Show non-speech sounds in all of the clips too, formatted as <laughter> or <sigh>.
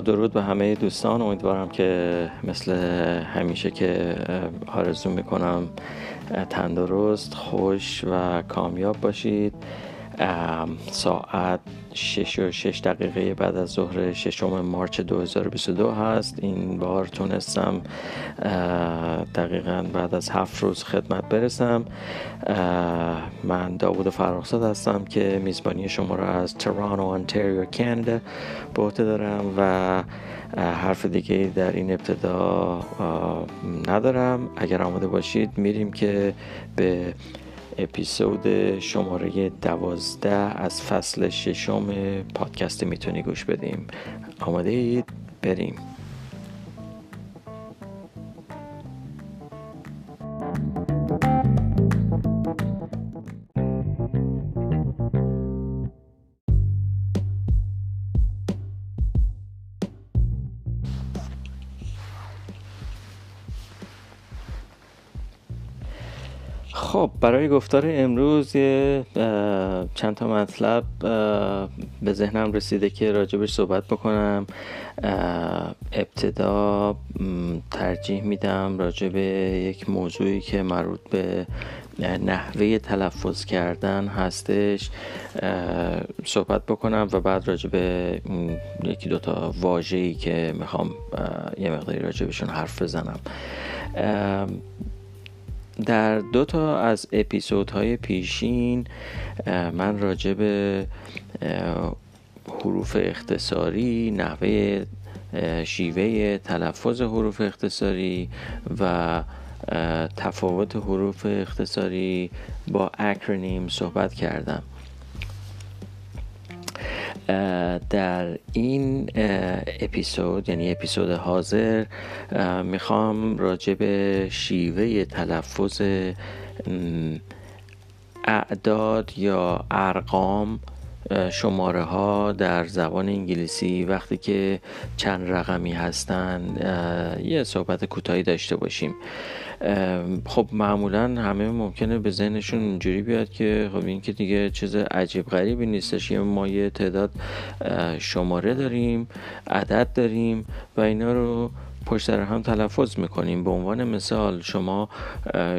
درود به همه دوستان امیدوارم که مثل همیشه که آرزو می‌کنم تندرست خوش و کامیاب باشید. ساعت 6 و 6 دقیقه بعد از ظهر ششم مارچ 2022 هست. این بار تونستم دقیقا بعد از هفت روز خدمت برسم. من داوود فرخزاد هستم که میزبانی شما را از ترانو انتریو کانادا به دارم و حرف دیگه در این ابتدا ندارم. اگر آماده باشید میریم که به اپیزود شماره دوازده از فصل ششم پادکست می‌تونی گوش بدیم. آماده اید بریم. خب برای گفتار امروز یه چند تا مطلب به ذهنم رسیده که راجبش صحبت بکنم. ابتدا ترجیح میدم راجب یک موضوعی که مربوط به نحوه تلفظ کردن هستش صحبت بکنم و بعد راجب یکی دوتا واجهی که می‌خوام یه مقداری راجبشون حرف بزنم. در دو تا از اپیزودهای پیشین من راجع به حروف اختصاری نحوه شیوه تلفظ حروف اختصاری و تفاوت حروف اختصاری با اکرونیم صحبت کردم. در این اپیزود یعنی اپیزود حاضر می‌خوام راجع به شیوه تلفظ اعداد یا ارقام شماره ها در زبان انگلیسی وقتی که چند رقمی هستن یه صحبت کوتاهی داشته باشیم. خب معمولا همه ممکنه به ذهنشون اینجوری بیاد که خب این که دیگه چیز عجیب غریبی نیستش یه ما یه تعداد شماره داریم عدد داریم و اینا رو پشت سر هم تلفظ می‌کنیم. به عنوان مثال شما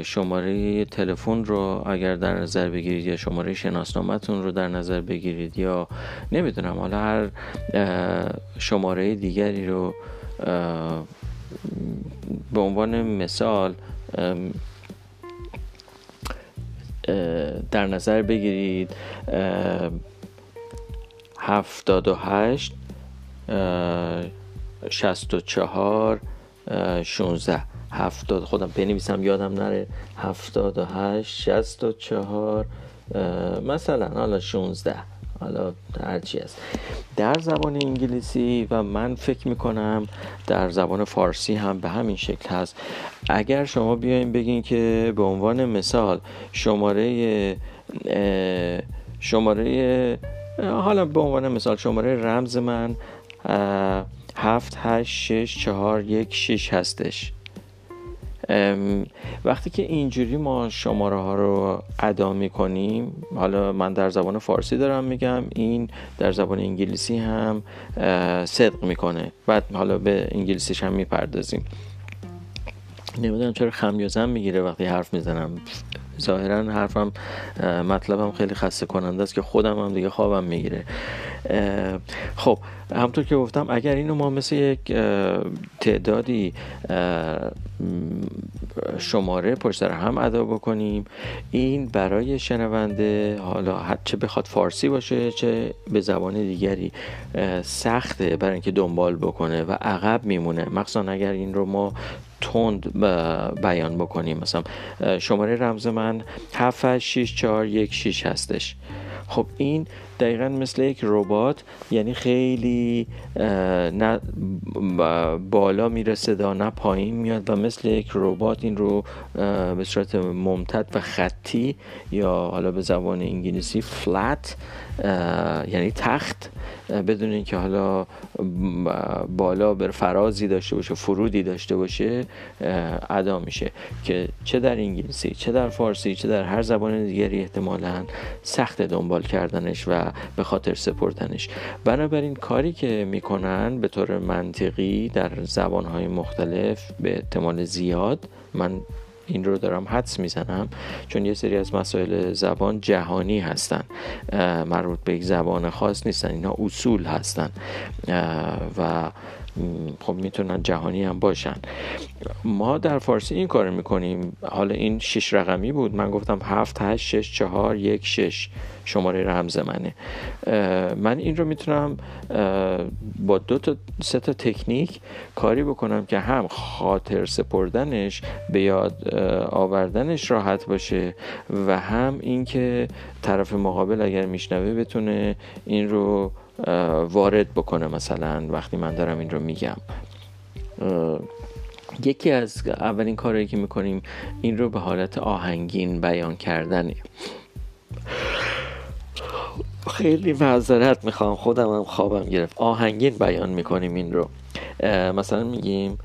شماره تلفن رو اگر در نظر بگیرید یا شماره شناسنامتون رو در نظر بگیرید یا نمی‌دونم حالا هر شماره دیگری رو به عنوان مثال در نظر بگیرید هفتاد و هشت شست و چهار شونزه هفتاد خودم بنویسم یادم نره. هفتاد و هشت شست و چهار مثلا حالا شونزده. حالا هرچی است در زبان انگلیسی و من فکر می‌کنم در زبان فارسی هم به همین شکل هست. اگر شما بیاین بگین که به عنوان مثال شماره شماره حالا به عنوان مثال شماره رمز من هفت هشت شش چهار یک شش هستش. وقتی که اینجوری ما شماره ها رو ادا می کنیم حالا من در زبان فارسی دارم میگم این در زبان انگلیسی هم صدق می‌کنه. بعد حالا به انگلیسیش هم می‌پردازیم. نمی‌دونم چرا خمیازم می‌گیره وقتی حرف می‌زنم. ظاهرا حرفم مطلبم خیلی خسته کننده است که خودم هم دیگه خوابم می‌گیره. خب همطور که گفتم اگر اینو ما مثل یک تعدادی شماره پشت سر هم ادا بکنیم این برای شنونده حالا چه بخواد فارسی باشه چه به زبان دیگری سخته برای اینکه دنبال بکنه و عقب میمونه. مخصوصا اگر این رو ما تند بیان بکنیم. مثلا شماره رمز من 7 6 4 1 6 هستش. خب این دقیقا مثل یک ربات یعنی خیلی نه بالا میره صدا نه پایین میاد و مثل یک ربات این رو به صورت ممتد و خطی یا حالا به زبان انگلیسی فلت یعنی تخت بدون اینکه حالا بالا بر فرازی داشته باشه فرودی داشته باشه ادا میشه. که چه در انگلیسی چه در فارسی چه در هر زبان دیگری احتمالا سخت دنبال کردنش و به خاطر سپردنش. بنابراین کاری که می‌کنن به طور منطقی در زبانهای مختلف به احتمال زیاد من این رو دارم حدس می‌زنم چون یه سری از مسائل زبان جهانی هستن مربوط به یک زبان خاص نیستن اینا اصول هستن و خب می‌تونن جهانی هم باشن. ما در فارسی این کار می‌کنیم. حالا این شش رقمی بود. من گفتم هفت هشت شش چهار یک شش شماره رمز منه. من این رو می‌تونم با دو تا سه تا تکنیک کاری بکنم که هم خاطر سپردنش به یاد آوردنش راحت باشه و هم اینکه طرف مقابل اگر میشنوه بتونه این رو وارد بکنه مثلا وقتی من دارم این رو میگم. یکی از اولین کارهایی که می‌کنیم این رو به حالت آهنگین بیان کردنه. خیلی معذرت می‌خوام خودم هم خوابم گرفت. آهنگین بیان می‌کنیم این رو. مثلا میگیم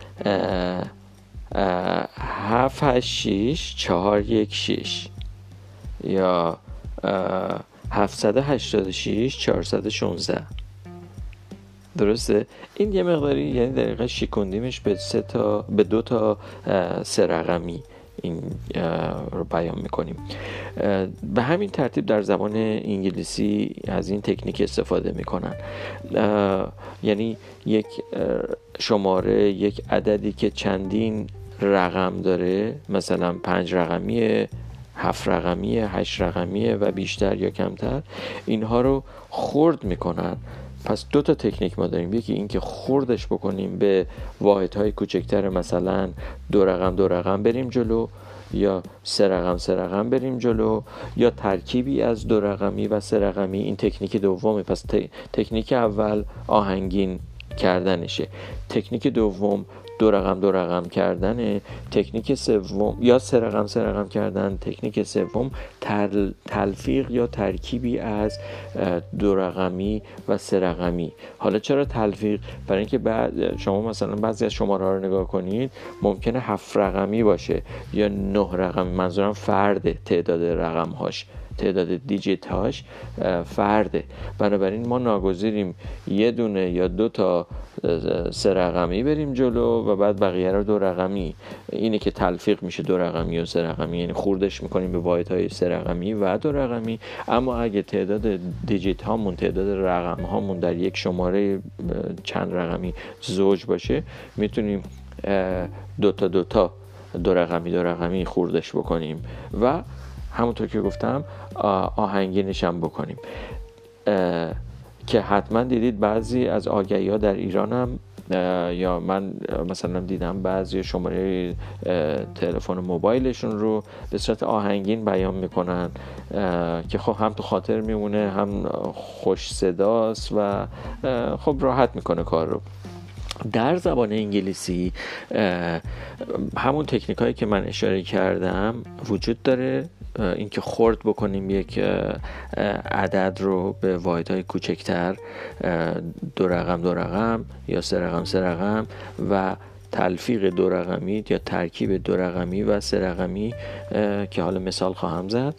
هفت هشت شیش چهار یک شیش. یا 786 416 درسته؟ این یه مقداری یعنی دقیقا شیکندیمش به سه تا به دو تا سه رقمی این رو بیان می‌کنیم. به همین ترتیب در زبان انگلیسی از این تکنیک استفاده می‌کنن. یعنی یک شماره یک عددی که چندین رقم داره مثلا پنج رقمیه هفت رقمیه هشت رقمیه و بیشتر یا کمتر اینها رو خرد می‌کنن. پس دو تا تکنیک ما داریم. یکی اینکه خوردش بکنیم به واحدهای کوچکتر مثلا دو رقم دو رقم بریم جلو یا سه رقم سه رقم بریم جلو یا ترکیبی از دو رقمی و سه رقمی. این تکنیک دومه پس تکنیک اول آهنگین کردنشه. تکنیک دوم دو رقم دو رقم کردن تکنیک سوم یا سه رقم سه رقم کردن تکنیک سوم تلفیق یا ترکیبی از دو رقمی و سه رقمی. حالا چرا تلفیق؟ برای اینکه بعد شما مثلا بعضی از شماره ها رو نگاه کنید ممکنه هفت رقمی باشه یا نه رقم. منظورم فرد تعداد رقم هاش تعداد دیجیت هاش فرده. بنابراین ما ناگزیریم یه دونه یا دو تا سه رقمی بریم جلو و بعد بقیه رو دو رقمی. اینه که تلفیق میشه دو رقمی و سه رقمی یعنی خوردش می‌کنیم به واحد های سه رقمی و دو رقمی. اما اگه تعداد دیجیت هامون تعداد رقم هامون در یک شماره چند رقمی زوج باشه می‌تونیم دو تا دو تا دو رقمی دو رقمی خوردش بکنیم. و همونطور که گفتم آهنگینش هم بکنیم. که حتما دیدید بعضی از آگهی ها در ایران هم یا من مثلا دیدم بعضی شماره تلفن موبایلشون رو به صورت آهنگین بیان می‌کنن که خب هم تو خاطر میمونه هم خوش صداست و خب راحت می‌کنه کار رو. در زبان انگلیسی همون تکنیک هایی که من اشاره کردم وجود داره. اینکه خورد بکنیم یک عدد رو به های کوچکتر دو رقم دو رقم یا سه رقم سه رقم و تلفیق دو رقمی یا ترکیب دو رقمی و سه رقمی که حالا مثال خواهم زد.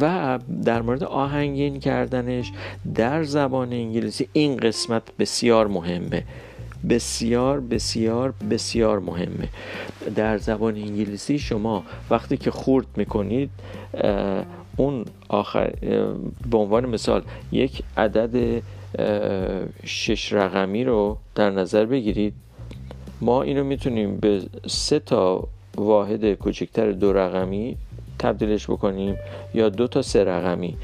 و در مورد آهنگین کردنش در زبان انگلیسی این قسمت بسیار مهمه. بسیار بسیار بسیار مهمه. در زبان انگلیسی شما وقتی که خورد می‌کنید اون آخر به عنوان مثال یک عدد شش رقمی رو در نظر بگیرید. ما اینو می‌تونیم به سه تا واحد کوچکتر دو رقمی تبدیلش بکنیم یا دو تا سه رقمی.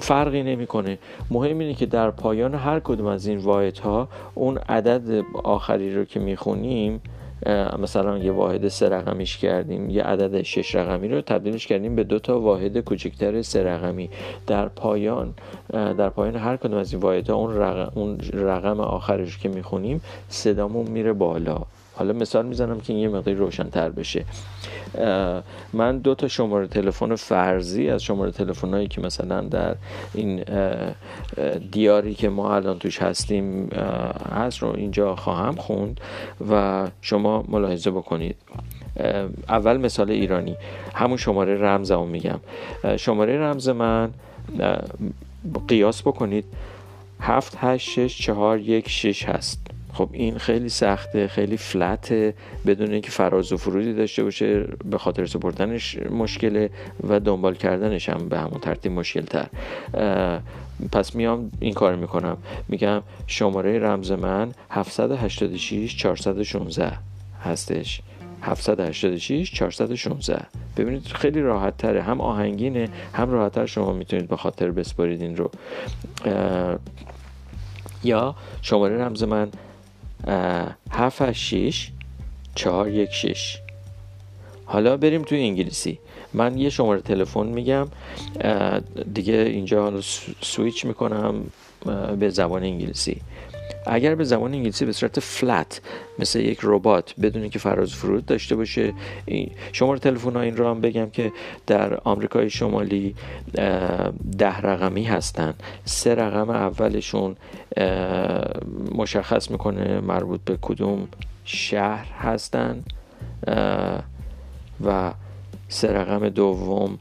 فرقی نمی‌کنه. مهم اینه که در پایان هر کدوم از این واحد ها اون عدد آخری رو که می‌خونیم مثلا یه واحد سه رقمیش کردیم یه عدد شش رقمی رو تبدیلش کردیم به دو تا واحد کوچکتر سه رقمی. در پایان در پایان هر کدوم از این واحد ها اون رقم, اون رقم آخرش که می‌خونیم صدامون میره بالا. حالا مثال می‌زنم که این یه مقداری روشنتر بشه. من دو تا شماره تلفن فرضی از شماره تلفن هایی که مثلا در این دیاری که ما الان توش هستیم هست رو اینجا خواهم خوند و شما ملاحظه بکنید. اول مثال ایرانی. همون شماره رمزمو میگم. شماره رمز من قیاس بکنید. هفت هشت شش چهار یک شش هست. خب این خیلی سخته خیلی فلته بدون اینکه فراز و فرودی داشته باشه به خاطر سپردنش مشکله و دنبال کردنش هم به همون ترتیب مشکل تر پس میام این کار می‌کنم. میگم شماره رمز من 786 416 هستش. 786 416 ببینید خیلی راحت تره هم آهنگینه هم راحت تر شما می‌تونید به خاطر بسپارید این رو. یا شماره رمز من 786 416 حالا بریم توی انگلیسی. من یه شماره تلفن میگم دیگه اینجا سویچ می‌کنم به زبان انگلیسی. اگر به زبان انگلیسی به صورت فلت مثل یک ربات بدون که فراز فرود داشته باشه شماره تلفن این رو هم بگم که در آمریکای شمالی ده رقمی هستن. سه رقم اولشون مشخص می‌کنه مربوط به کدوم شهر هستن و سه رقم دوم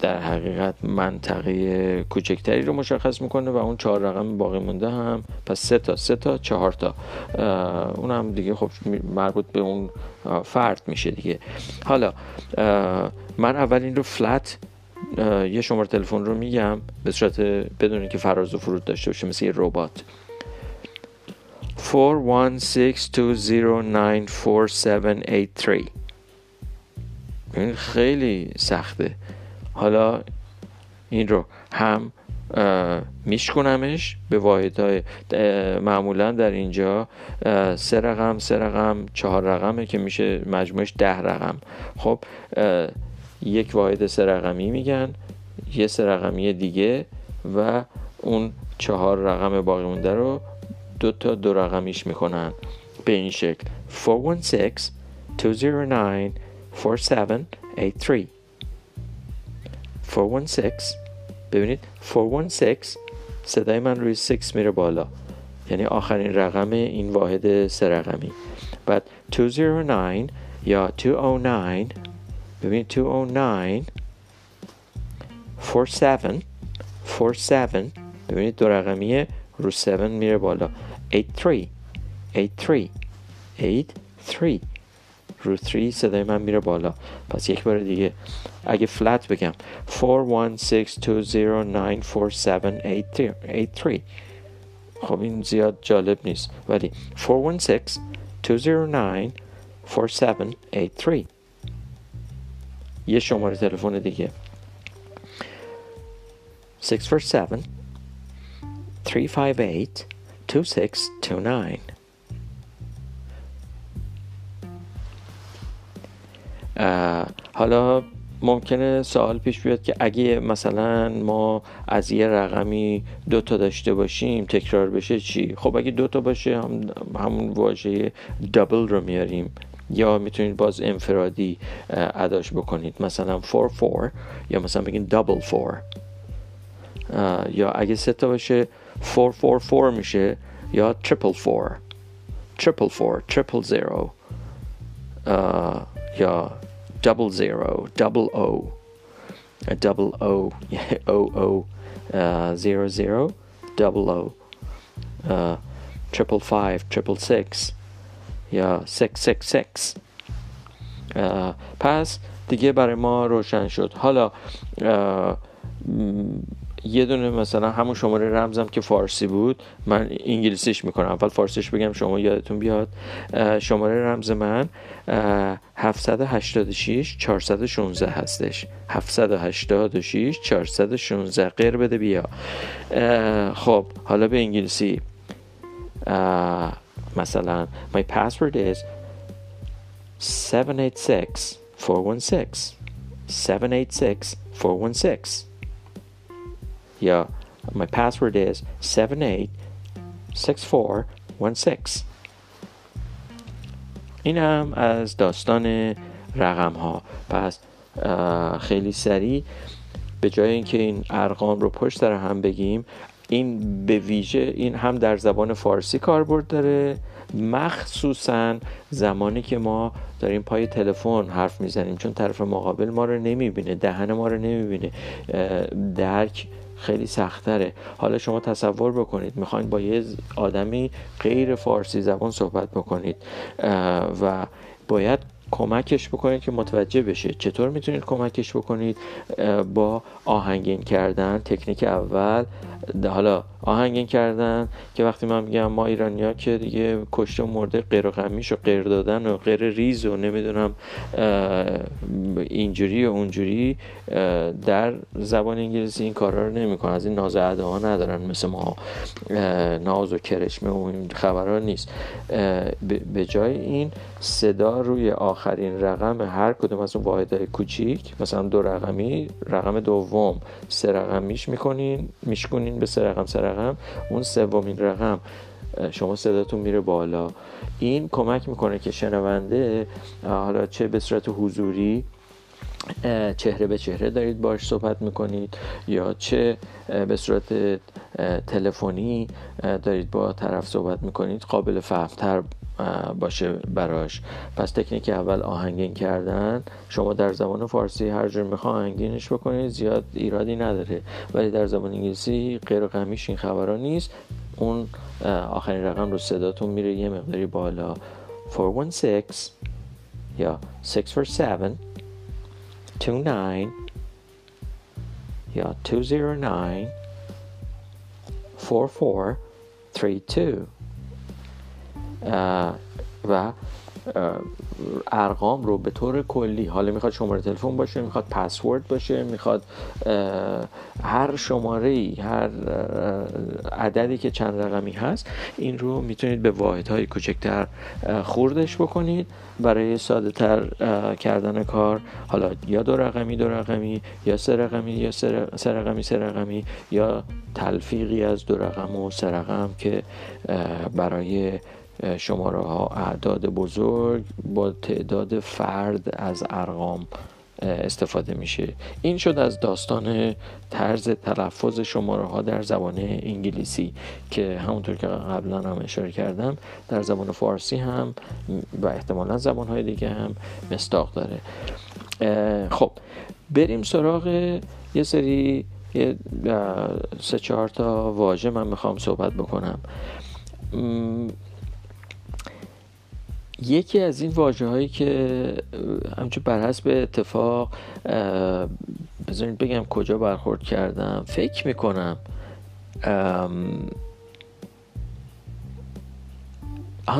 در حقیقت منطقه کوچکتری رو مشخص می‌کنه و اون چهار رقم باقی مونده هم پس سه تا سه تا چهار تا. اون هم دیگه خب مربوط به اون فرد میشه دیگه. حالا من اول این رو فلت یه شماره تلفن رو میگم به صورت بدون که فراز و فرود داشته باشه مثل یه ربات. 416209473 این خیلی سخته. حالا این رو هم میشکنمش به واحد های معمولا در اینجا سه رقم سه رقم چهار رقمه که میشه مجموعش ده رقم. خب یک واحد سه رقمی میگن یه سه رقمی دیگه و اون چهار رقم باقی مونده رو دو تا دو رقمیش می‌کنن. به این شکل. 416 209 4783 416 ببینید 416 صدای من روی 6 میره بالا یعنی آخرین رقم این واحد سه رقمی بعد 209 یا 209 ببینید 209 47 47 ببینید دو رقمیه رو 7 میره بالا 83 83 83 رو 3 صدای من میره بالا. پس یک بار دیگه. اگه فلت بگم. 41620947883 خب این زیاد جالب نیست. ولی 41620947883 یه شماره تلفن دیگه. 647 358 2629 حالا ممکنه سوال پیش بیاد که اگه مثلا ما از یه رقمی دو تا داشته باشیم تکرار بشه چی؟ خب اگه دو تا باشه هم همون واژه دابل رو میاریم. یا می‌تونید باز انفرادی اداش بکنید. مثلا 4 4 یا مثلا بگین دابل 4 یا اگه سه تا باشه 4 4 4 میشه یا تریپل 4 تریپل 4 تریپل 0 یا double zero, double O, a double O, <laughs> O O, uh, zero zero, double O, uh, triple five, triple six, یا six six six. Uh, پس دیگه برای ما روشن شد حالا یه دونه مثلا همون شماره رمزم که فارسی بود من انگلیسیش می‌کنم. اول فارسیش بگم شما یادتون بیاد. شماره رمز من 786 416 هستش. 786 416 غیر بده بیا. خب حالا به انگلیسی. مثلا my password is 786 416 786 416 یا my password is 786416 این هم از داستان رقم ها پس خیلی سریع به جای اینکه این ارقام رو پشت سر هم بگیم این به ویژه این هم در زبان فارسی کاربرد داره. مخصوصا زمانی که ما داریم پای تلفن حرف می‌زنیم چون طرف مقابل ما رو نمی‌بینه دهن ما رو نمی‌بینه درک خیلی سختره حالا شما تصور بکنید می‌خواین با یه آدمی غیر فارسی زبان صحبت بکنید و باید کمکش بکنید که متوجه بشه چطور می‌تونید کمکش بکنید با آهنگین کردن. تکنیک اول حالا آهنگین کردن که وقتی من میگم ما ایرانیا که دیگه کشته و مرده غیر و غمیش و غیر دادن و غیر ریز و نمی‌دونم اینجوری و اونجوری در زبان انگلیسی این کارا رو نمی‌کنن. از این ناز ها ندارن مثل ما ناز و کرشمه و این خبرها نیست. به جای این صدا روی آخرین رقم هر کدوم از اون واحدهای کوچیک مثلا دو رقمی رقم دوم سه رقمیش می‌کنین میشکنین به سه رقم سه رقم اون سومین رقم شما صداتون میره بالا. این کمک می‌کنه که شنونده حالا چه به صورت حضوری چهره به چهره دارید باش صحبت می‌کنید یا چه به صورت تلفنی دارید با طرف صحبت می‌کنید قابل فهمتر باشه براش. پس تکنیک اول آهنگین کردن. شما در زبان فارسی هر جور میخوا آهنگینش بکنید زیاد ایرادی نداره. ولی در زبان انگلیسی غیر غمیش این خبرها نیست. اون آخرین رقم رو صداتون میره یه مقداری بالا. 416 یا 647 29 یا 209 4432 و ارقام رو به طور کلی حالا می‌خواد شماره تلفن باشه می‌خواد پسورد باشه می‌خواد هر شماره ای هر عددی که چند رقمی هست این رو می‌تونید به واحدهای کوچکتر خوردش بکنید. برای ساده تر کردن کار حالا یا دو رقمی دو رقمی یا سه رقمی یا سه رقمی سه رقمی یا تلفیقی از دو رقم و سه رقم که برای شماره ها اعداد بزرگ با تعداد فرد از ارقام استفاده میشه. این شد از داستان طرز تلفظ شماره ها در زبان انگلیسی که همونطور که قبلا هم اشاره کردم در زبان فارسی هم و احتمالا زبان های دیگه هم مستاق داره. خب بریم سراغ یه سری یه سه چهار تا واژه من می‌خوام صحبت بکنم. یکی از این واجه هایی که همچون بر حسب اتفاق بذارید بگم کجا برخورد کردم. فکر می‌کنم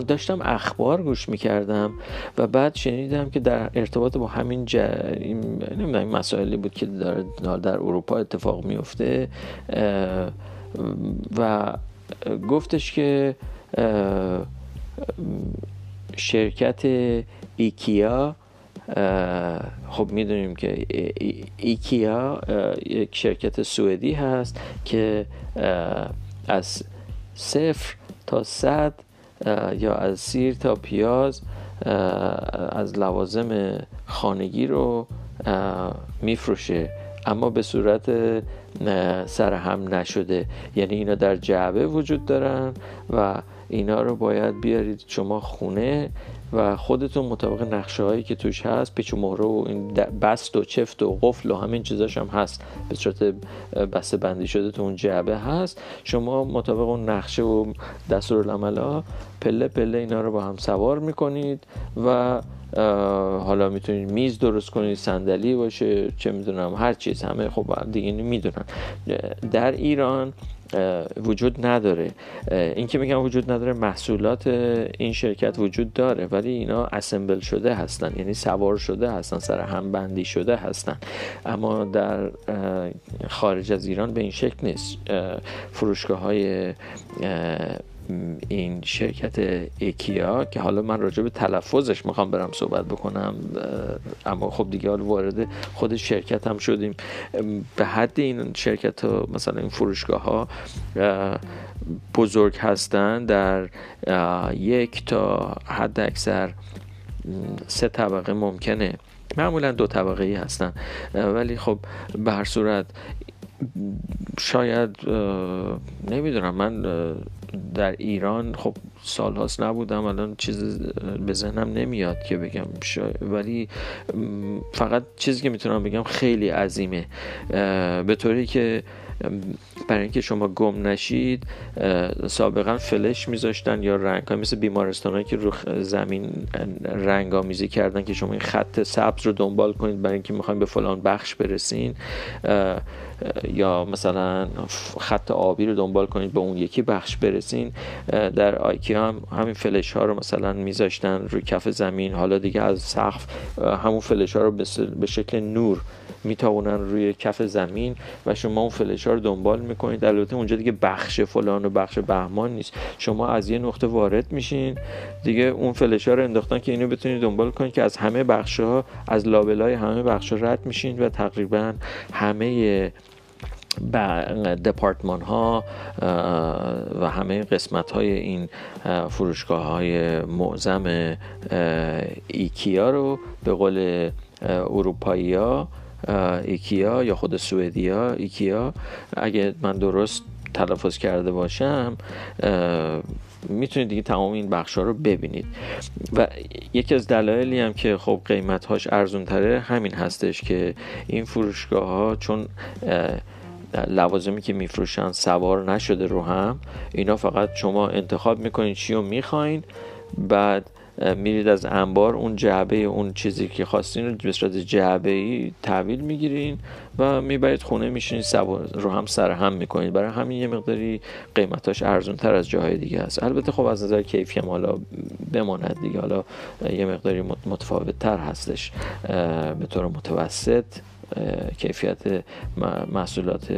داشتم اخبار گوش می‌کردم و بعد شنیدم که در ارتباط با همین ج... نمی‌دونم مسائلی بود که در, در اروپا اتفاق میفته و گفتش که شرکت ایکیا خب می‌دونیم که ایکیا یک شرکت سوئدی هست که از صفر تا صد یا از سیر تا پیاز از لوازم خانگی رو میفروشه. اما به صورت سرهم نشده. یعنی اینا در جعبه وجود دارن و اینا رو باید بیارید شما خونه و خودتون مطابق نقشه هایی که توش هست پیچ و مهره و این بست و چفت و قفل و همین چیزاش هم هست. به صورت بسته بندی شده تو اون جعبه هست. شما مطابق اون نقشه و دستور ها پله پله اینا رو با هم سوار می‌کنید و حالا می‌تونید میز درست کنید صندلی باشه چه می‌دونم هر چیز همه خب دیگه می‌دونن. در ایران وجود نداره. این که میگم وجود نداره محصولات این شرکت وجود داره ولی اینا اسمبل شده هستن. یعنی سوار شده هستن سر هم بندی شده هستن. اما در خارج از ایران به این شکل نیست. فروشگاه های این شرکت ایکیا که حالا من راجع به تلفظش می‌خوام برم صحبت بکنم اما خب دیگه حال وارد خود شرکت هم شدیم. به حد این شرکت ها مثلا این فروشگاه ها بزرگ هستن در یک تا حد اکثر سه طبقه ممکنه. معمولا دو طبقه ای هستن ولی خب به هر صورت شاید نمی‌دونم من در ایران خب سال هاست نبودم الان چیز به ذهنم نمیاد که بگم ولی فقط چیزی که می‌تونم بگم خیلی عظیمه. به طوری که برای اینکه شما گم نشید سابقا فلش میذاشتن یا رنگ های مثل بیمارستان که رو زمین رنگ آمیزی کردن که شما این خط سبز رو دنبال کنید برای اینکه می‌خوایم به فلان بخش برسین. یا مثلا خط آبی رو دنبال کنید به اون یکی بخش برسین. در آیکی هم همین فلش ها رو مثلا میذاشتن روی کف زمین. حالا دیگه از سقف همون فلش ها رو به شکل نور میتابونن روی کف زمین و شما اون فلش ها رو دنبال می‌کنید. البته اونجا دیگه بخش فلان و بخش بهمان نیست. شما از یه نقطه وارد میشین. دیگه اون فلش ها رو انداختن که اینو بتونید دنبال کنید که از همه بخش ها از لابلای همه بخش ها رد میشین و تقریبا همه دپارتمان ها و همه قسمت های این فروشگاه های معظم ایکیا رو به قول اروپایی ها ایکیا یا خود سوئدیا ایکیا اگه من درست تلفظ کرده باشم می‌تونید دیگه تمام این بخش رو ببینید. و یکی از دلایلی هم که خب قیمت هاش ارزون تره همین هستش که این فروشگاه ها چون لوازمی که میفروشن سوار نشده رو هم اینا فقط شما انتخاب می‌کنید چی رو می‌خواین بعد میرید از انبار اون جعبه اون چیزی که خواستین رو به صورت جعبه ای تحویل می‌گیرین و می‌برید خونه میشینید رو هم سر هم می‌کنید. برای همین یه مقداری قیمتاش ارزون تر از جاهای دیگه است. البته خب از نظر کیفی هم حالا بماند دیگه. حالا یه مقداری متفاوت تر هستش. به طور متوسط کیفیت محصولات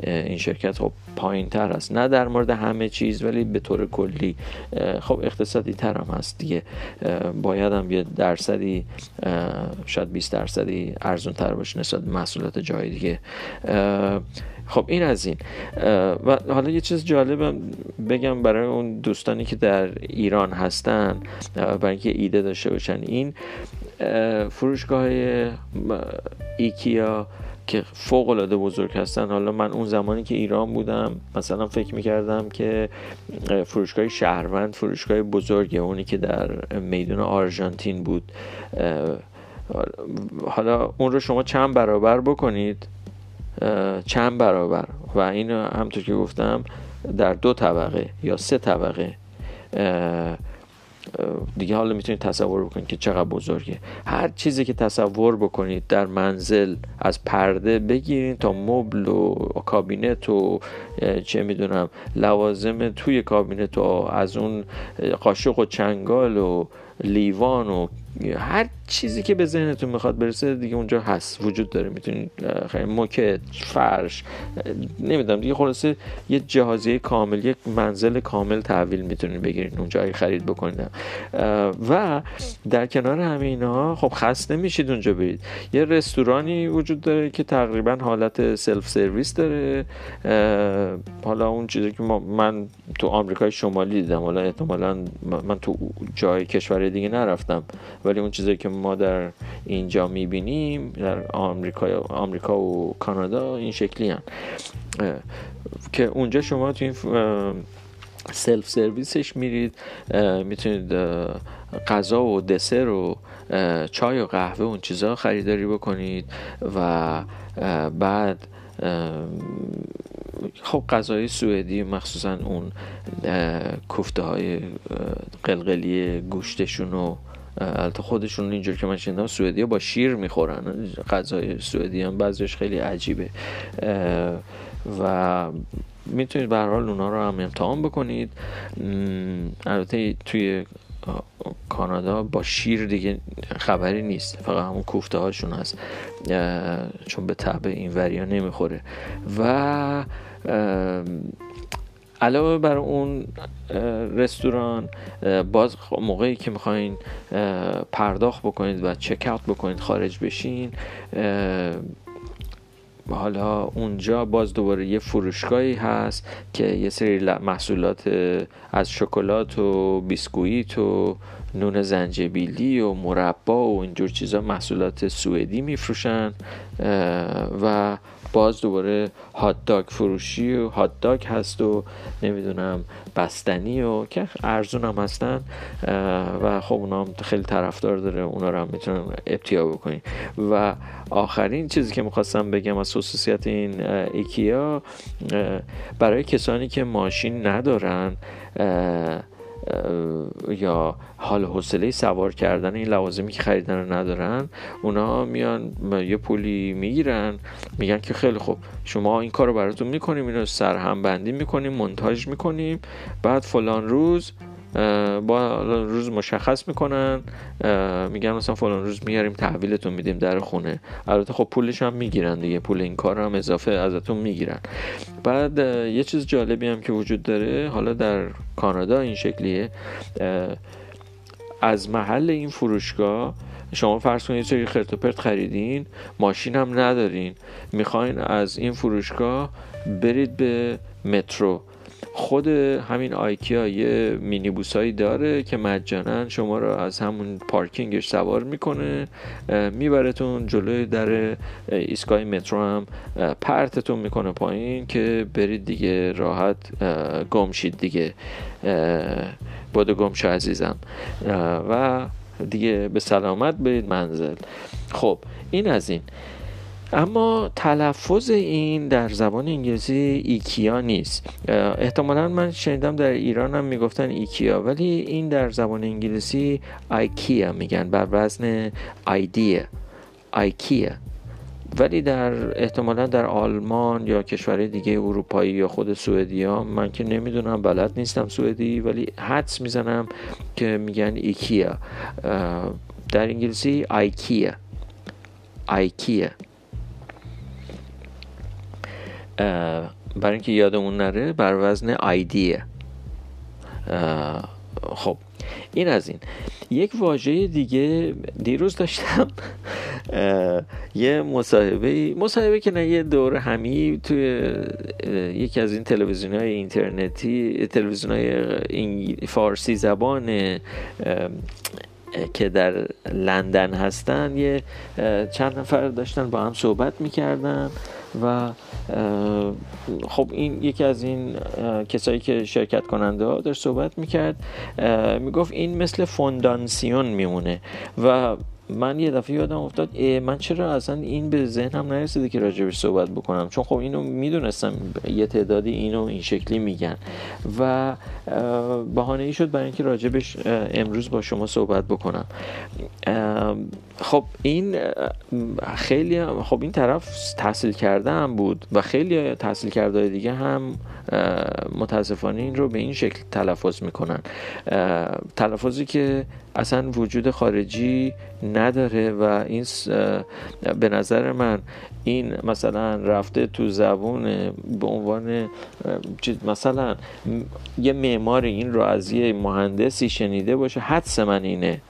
این شرکت خب پایین تر است. نه در مورد همه چیز ولی به طور کلی خب اقتصادی تر هم هست دیگه. باید هم یه درصدی شاید 20 درصدی ارزون تر باشه نسبت محصولات جای دیگه. خب این از این. و حالا یه چیز جالب بگم برای اون دوستانی که در ایران هستن برای اینکه ایده داشته باشن. این فروشگاه ایکیا که فوق العاده بزرگ هستن. حالا من اون زمانی که ایران بودم مثلا فکر می‌کردم که فروشگاه شهروند فروشگاه بزرگه اونی که در میدون آرژانتین بود. حالا اون رو شما چند برابر بکنید؟ چند برابر؟ و این همطور که گفتم در دو طبقه یا سه طبقه. دیگه حالا می‌تونید تصور بکنید که چقدر بزرگه. هر چیزی که تصور بکنید در منزل از پرده بگیرید تا مبل و کابینت و چه می‌دونم لوازم توی کابینت و از اون قاشق و چنگال و لیوان و هر چیزی که به ذهنتون می‌خواد برسه دیگه اونجا هست وجود داره. می‌تونید خیلی موکت فرش نمی‌دونم دیگه خلاصه یه جهازی کامل یک منزل کامل تحویل می‌تونید بگیرید اونجا خرید بکنید و در کنار همه اینا خب خسته میشید اونجا برید. یه رستورانی وجود داره که تقریبا حالت سلف سرویس داره. حالا اون چیزی که من تو آمریکای شمالی دیدم. حالا احتمالا من تو جای کشور دیگه نرفتم. ولی اون چیزی که ما در اینجا می‌بینیم در آمریکا, آمریکا و کانادا این شکلی هن. که اونجا شما تو این سلف سرویسش میرید می‌تونید غذا و دسر و چای و قهوه اون چیزا خریداری بکنید و بعد خب غذای سوئدی مخصوصا اون کوفته های قلقلی گوشتشون و البته خودشون اینجور که من شنیدم سوئدی با شیر می‌خورن. غذای سوئدی هم بعضیش خیلی عجیبه. و می‌تونید به حال اونا رو هم امتحان بکنید. البته توی کانادا با شیر دیگه خبری نیست. فقط همون کوفته هاشون هست. چون به طبع این وریا نمی‌خوره. و علاوه بر اون رستوران باز موقعی که می‌خواین پرداخت بکنید و چک اوت بکنید خارج بشین حالا اونجا باز دوباره یه فروشگاهی هست که یه سری محصولات از شکلات و بیسکویت و نون زنجبیلی و مربا و اینجور چیزا محصولات سوئدی میفروشن و باز دوباره هات داگ فروشی و هات داگ هست و نمی‌دونم بستنی و که ارزون هم هستن و خب اونا هم خیلی طرفدار داره اونا رو هم می‌تونن ابتیا بکنین و آخرین چیزی که می‌خواستم بگم از خصوصیت این ایکیا برای کسانی که ماشین ندارن یا حال حوصله سوار کردن این لوازمی که خریدن رو ندارن اونا میان یه پولی می‌گیرن میگن که خیلی خوب شما این کار رو براتون می‌کنیم اینو سرهم بندی می‌کنیم منتاج می‌کنیم بعد فلان روز با روز مشخص می‌کنن. میگن مثلا فلان روز میاریم تحویلتون میدیم در خونه. البته خب پولش هم می‌گیرن دیگه. پول این کار هم اضافه ازتون می‌گیرن. بعد یه چیز جالبی هم که وجود داره حالا در کانادا این شکلیه. از محل این فروشگاه شما فرض کنید سری خرت و پرت خریدین ماشین هم ندارین. می‌خواین از این فروشگاه برید به مترو. خود همین آیکیا یه مینی بوسایی داره که مجانا شما رو از همون پارکینگش سوار می‌کنه میبرتون جلوی در ایستگاه مترو هم پرتتون می‌کنه پایین که برید دیگه راحت گمشید دیگه. بود گمشو عزیزم. و دیگه به سلامت برید منزل. خب این از این. اما تلفظ این در زبان انگلیسی ایکیا نیست. احتمالا من شنیدم در ایران هم می‌گفتن ایکیا ولی این در زبان انگلیسی آیکیا میگن بر وزن آیدیا آیکیا. ولی در احتمالا در آلمان یا کشور دیگه اروپایی یا خود سوئدیا من که نمی‌دونم بلد نیستم سوئدی ولی حدس می‌زنم که میگن ایکیا. در انگلیسی آیکیا آیکیا. برای اینکه یادمون نره بر وزن آیدیه خب این از این. یک واژه دیگه دیروز داشتم. یه مصاحبه مصاحبه که نه یه دور همی توی یکی از این تلویزیون های اینترنتی تلویزیون های فارسی زبان که در لندن هستن. یه چند نفر داشتن با هم صحبت می‌کردن. و خب این یکی از این کسایی که شرکت کننده ها داشت صحبت می‌کرد می‌گفت این مثل فوندانسیون میمونه و من یه دفعه یادم افتاد من چرا اصلا این به ذهنم نرسیده که راجبش صحبت بکنم؟ چون خب اینو می‌دونستم یه تعدادی اینو این شکلی میگن. و بهانه ای شد برای اینکه راجبش امروز با شما صحبت بکنم. خب این خیلی خب این طرف تحصیل کرده هم بود و خیلی تحصیل کرده دیگه هم متاسفانه این رو به این شکل تلفظ می‌کنن. تلفظی که اصلا وجود خارجی نداره و این به نظر من این مثلا رفته تو زبون به عنوان مثلا یه معمار این رو از یه مهندسی شنیده باشه حدس من اینه.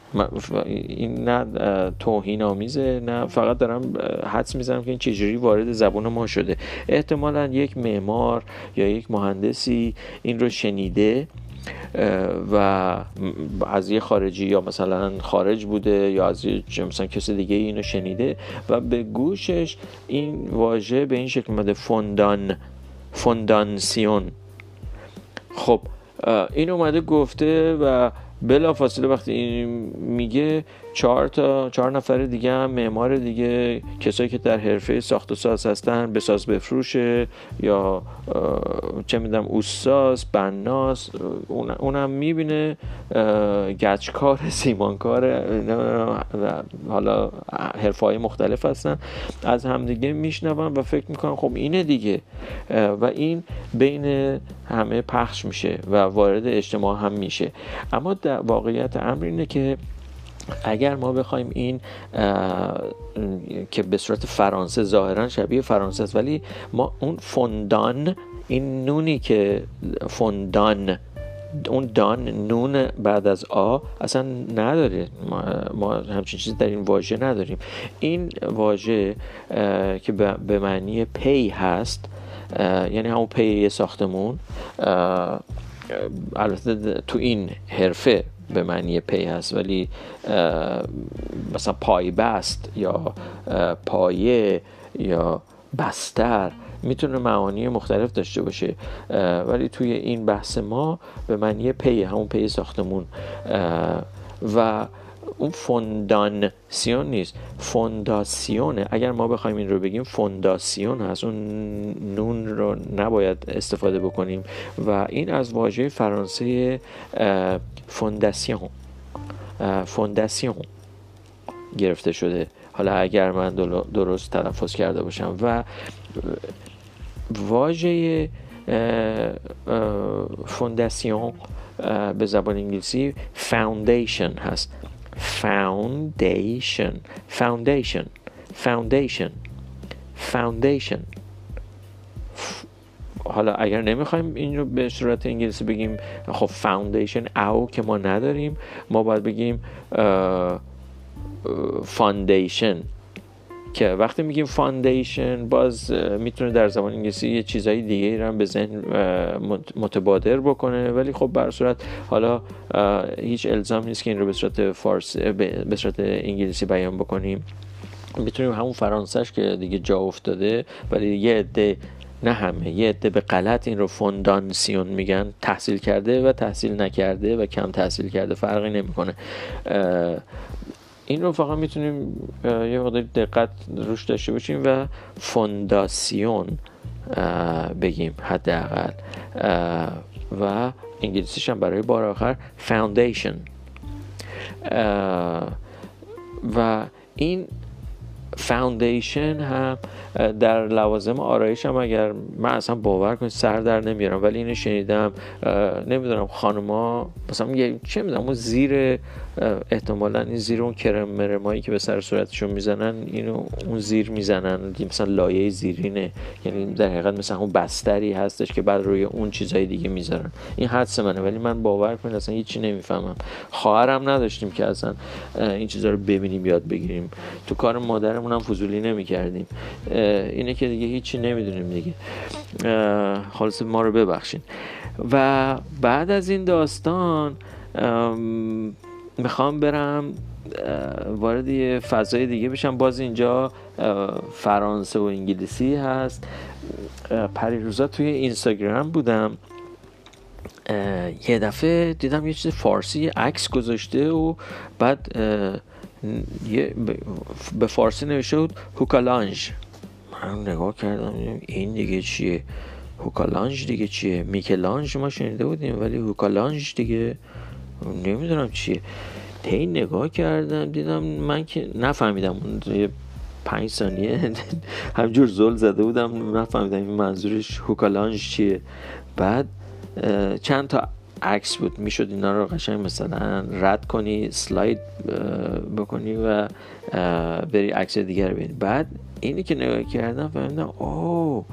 این نه توهین آمیزه نه فقط دارم حدس می‌زنم که این چجوری وارد زبون ما شده. احتمالا یک معمار یا یک مهندسی این رو شنیده و از یه خارجی یا مثلا خارج بوده یا از مثلا کسی دیگه اینو شنیده و به گوشش این واژه به این شکل اومده فوندان فوندانسیون. خب این اومده گفته و بلا فاصله وقتی این میگه چهار تا چهار نفر دیگه هم معمار دیگه کسایی که در حرفه ساخت و ساز هستن بساز بفروشه یا چه می‌دونم اوساز بناس اونم می‌بینه گچکار <laughs> سیمانکار حالا حرفه های مختلف هستن. از همدیگه میشنون و فکر می‌کنم خب اینه دیگه. و این بین همه پخش میشه و وارد اجتماع هم میشه. اما در واقعیت امر اینه که اگر ما بخوایم این که به صورت فرانسه ظاهرا شبیه فرانسه است ولی ما اون فوندان این نونی که فوندان اون دان نون بعد از آ اصلا نداره ما, ما همچین چیزی در این واژه نداریم. این واژه که به معنی پی هست یعنی همون پی ساختمون البته تو این حرفه به معنی پی هست ولی مثلا پای بست یا پایه یا بستر می‌تونه معانی مختلف داشته باشه ولی توی این بحث ما به معنی پی همون پی ساختمون و اون فونداسیون نیست. فونداسیونه. اگر ما بخوایم این رو بگیم فونداسیون هست. اون نون رو نباید استفاده بکنیم. و این از واژه فرانسه فونداسیون. فونداسیون گرفته شده. حالا اگر من درست تلفظ کرده باشم. و واژه فونداسیون به زبان انگلیسی foundation هست. Foundation. Foundation. Foundation. Foundation. حالا اگر نمی‌خوایم این رو به صورت انگلیسی بگیم خب foundation او که ما نداریم ما باید بگیم فاندیشن که وقتی میگیم فاندیشن باز می‌تونه در زبان انگلیسی یه چیزایی دیگه هم به ذهن متبادر بکنه. ولی خب بر صورت حالا هیچ الزام نیست که این رو به صورت فارسی به صورت انگلیسی بیان بکنیم. می‌تونیم همون فرانسهش که دیگه جا افتاده ولی یه عده نه همه یه عده به غلط این رو فوندانسیون میگن تحصیل کرده و تحصیل نکرده و کم تحصیل کرده. فرقی نمی‌کنه. این رو فقط می‌تونیم یه مقدار دقت روش داشته باشیم و فونداسیون بگیم حداقل. و انگلیسیش هم برای بار آخر foundation و این foundation هم در لوازم آرایش هم اگر من اصلا باور کنید سر در نمیارم ولی اینو شنیدم. نمی‌دونم خانما مثلا چه می‌دونم زیر احتمالا این زیر اون کرم که به سر صورتشون می‌زنن اینو اون زیر می‌زنن. مثلا لایه زیرینه. یعنی در حقیقت مثلا اون بستری هستش که بعد روی اون چیزای دیگه می‌ذارن. این حدس منه. ولی من باور کنید اصلا هیچی نمی‌فهمم. خواهرم نداشتیم که اصلا این چیزا رو ببینیم یاد بگیریم. تو کار مادرمون هم فضولی نمی‌کردیم. اینه که دیگه هیچی نمی‌دونیم دیگه. خالص ما رو ببخشین. و بعد از این داستان می‌خوام برم وارد یه فضای دیگه بشم. باز اینجا فرانسه و انگلیسی هست. پریروزا توی اینستاگرام بودم. یه دفعه دیدم یه چیز فارسی عکس گذاشته و بعد به فارسی نوشته بود هوکالانج من نگاه کردم این دیگه چیه؟ هوکالانج دیگه چیه؟ میکلانج ما شنیده بودیم ولی هوکالانج دیگه نمی‌دونم چیه تی نگاه کردم دیدم من که نفهمیدم اون پنج ثانیه <laughs> همجور زل زده بودم نفهمیدم این منظورش هوکالانج چیه. بعد چند تا عکس بود می‌شد اینا رو قشنگ مثلا رد کنی سلاید بکنی و بری عکس دیگر ببینی. بعد اینی که نگاه کردم فهمیدم اوه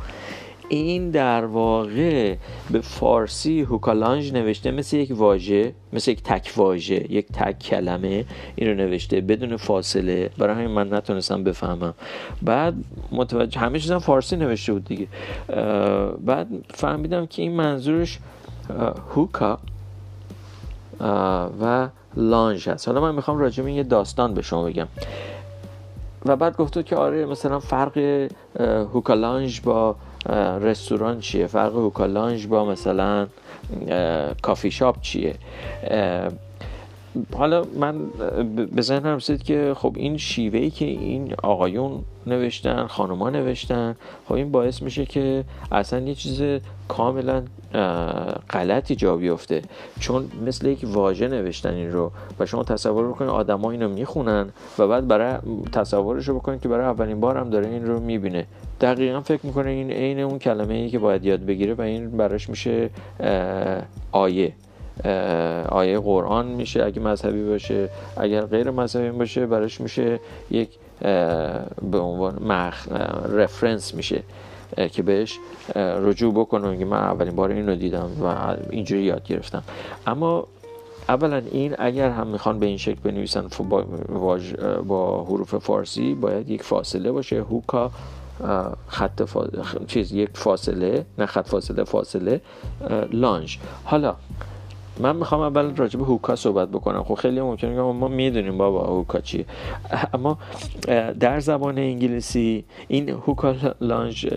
این در واقع به فارسی هوکالانج نوشته مثل یک واژه مثل یک تک واژه یک تک کلمه این رو نوشته بدون فاصله. برای همین من نتونستم بفهمم. بعد متوجه همه چیزم فارسی نوشته بود دیگه. بعد فهمیدم که این منظورش هوکا و لانج هست. حالا من می‌خوام راجع یه داستان به شما بگم. و بعد گفته که آره مثلا فرق هوکالانج با رستوران چیه؟ فرق هوکالانج با مثلا کافی شاپ چیه؟ حالا من به ذهنم رسید که خب این شیوهی که این آقایون نوشتن خانوما نوشتن خب این باعث میشه که اصلا یه چیز کاملا غلطی جا بیفته. چون مثل یک واژه نوشتن این رو و شما تصور بکنید آدما اینو می‌خونن و بعد برای تصورش رو بکنید که برای اولین بار هم داره این رو می‌بینه. دقیقا فکر می‌کنه این عین اون کلمه ای که باید یاد بگیره و این براش میشه آیه. آیه قرآن میشه اگه مذهبی باشه. اگر غیر مذهبی باشه براش میشه یک به عنوان مخ رفرنس میشه. که بهش رجوع بکنم که من اولین بار این رو دیدم و اینجوری یاد گرفتم. اما اولا این اگر هم می‌خوان به این شکل بنویسن با, با حروف فارسی باید یک فاصله باشه. هوکا خط چیز یک فاصله نه خط فاصله فاصله لانج حالا من می‌خوام اول راجع به هوکا صحبت بکنم. خب خیلی ممکنه که ما می‌دونیم بابا هوکا چیه اما در زبان انگلیسی این هوکا لانج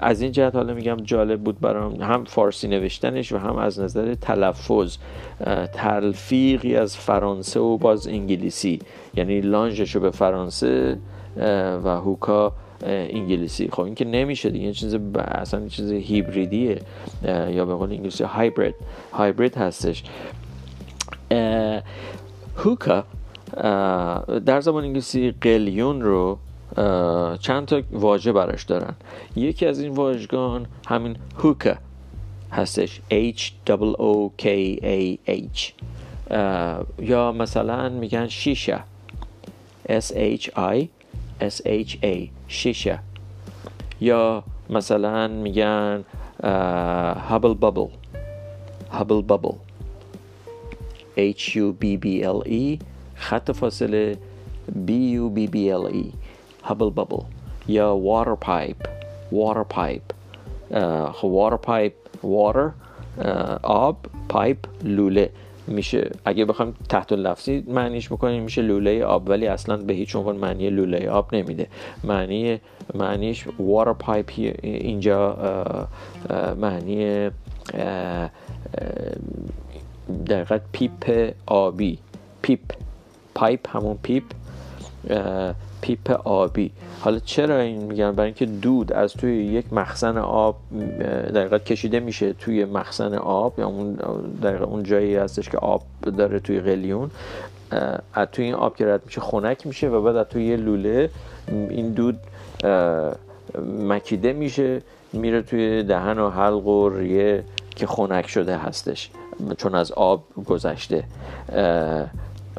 از این جهت حالا میگم جالب بود برام هم فارسی نوشتنش و هم از نظر تلفظ تلفیقی از فرانسه و باز انگلیسی. یعنی لانجش رو به فرانسه و هوکا انگلیسی. خب این که نمیشه دیگه چیز اصلا چیز هیبریدیه یا به قول انگلیسی هایبرید هایبرید هستش. هوکا در زبان انگلیسی قلیون رو چند تا واژه براش دارن. یکی از این واژگان همین هوکا هستش. H O O K A H. یا مثلا میگن شیشه. S H I S H A. شیشه. یا مثلا میگن هابل بابل هابل بابل H U B B L E. خط فاصله B U B B L E. هابل بابل یا water pipe. Water pipe. خب water pipe water. آب پایپ لوله. میشه. اگه بخوایم تحت لفظی معنیش بکنیم میشه لوله آب ولی اصلا به هیچ عنوان معنی لوله آب نمیده. معنی معنیش water pipe اینجا معنی دقیقش پیپ آبی. پیپ pipe همون پیپ پیپ آبی. حالا چرا این میگن؟ برای اینکه دود از توی یک مخزن آب دقیقا کشیده میشه توی مخزن آب یا اون دقیقا اون جایی هستش که آب داره توی قلیون. از توی این آب که رد میشه خنک میشه و بعد از توی یه لوله این دود مکیده میشه میره توی دهن و حلق و ریه که خنک شده هستش چون از آب گذشته.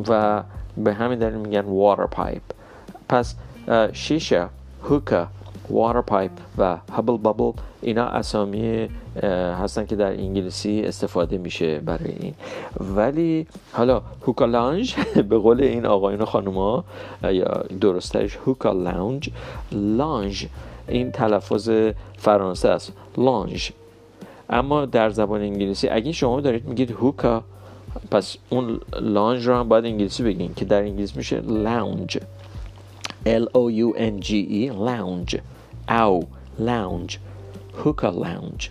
و به همین دلیل میگن water pipe. پس شیشه هوکا واتر پایپ و هبل بابل اینا اسامی هستن که در انگلیسی استفاده میشه برای این ولی حالا هوکا لانج به قول این آقایون و خانوما یا درستش هوکا لانج لانج این تلفظ فرانسه است لانج اما در زبان انگلیسی اگه شما دارید میگید هوکا پس اون لانج رو هم باید انگلیسی بگین که در انگلیسی میشه لانج L O U N G E lounge. او lounge. Hookah lounge.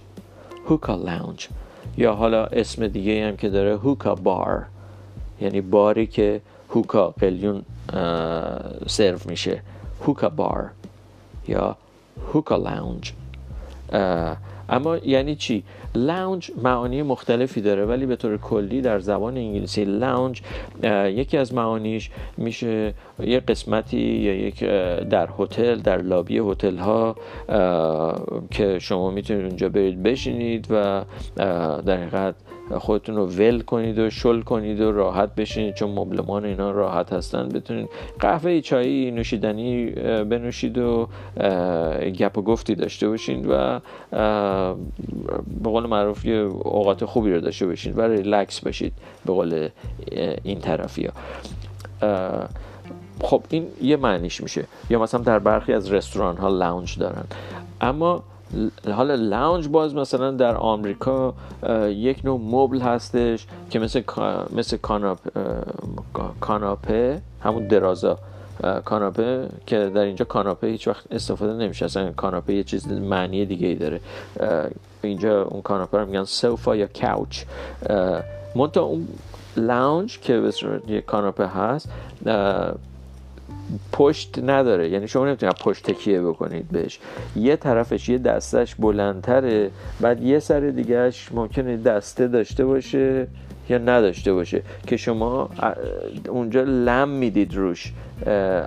Hookah lounge. یا حالا اسم دیگه هم که داره هوکا بار یعنی باری که هوکا قلیون سرو میشه. هوکا بار یا هوکا لاونج اما یعنی چی؟ لاونج معانی مختلفی داره ولی به طور کلی در زبان انگلیسی لاونج یکی از معانیش میشه یک قسمتی یا یک در هتل در لابی هتل ها که شما می‌تونید اونجا برید بشینید و در حقیقت خودتون رو ول کنید و شل کنید و راحت بشینید چون مبلمان اینا راحت هستن. بتونید قهوه چایی نوشیدنی بنوشید و گپ و گفتی داشته باشید و به قول معروف یه اوقات خوبی رو داشته باشید و ریلکس باشید به قول این طرفی ها خب این یه معنیش میشه. یا مثلا در برخی از رستوران ها لاونج دارن. اما حالا لاونج باز مثلا در آمریکا یک نوع مبل هستش که مثل مثل کاناپه همون درازا کاناپه که در اینجا کاناپه هیچ وقت استفاده نمیشه اصلا کاناپه یه چیز معنی دیگه ای داره اینجا اون کاناپه رو میگن سوفا یا کاوچ منتها اون لاونج که به یه کاناپه هست پشت نداره. یعنی شما نمی‌تونید پشت تکیه بکنید بهش. یه طرفش یه دستش بلندتره بعد یه سر دیگهش ممکنه دسته داشته باشه یا نداشته باشه. که شما اونجا لم می‌دید روش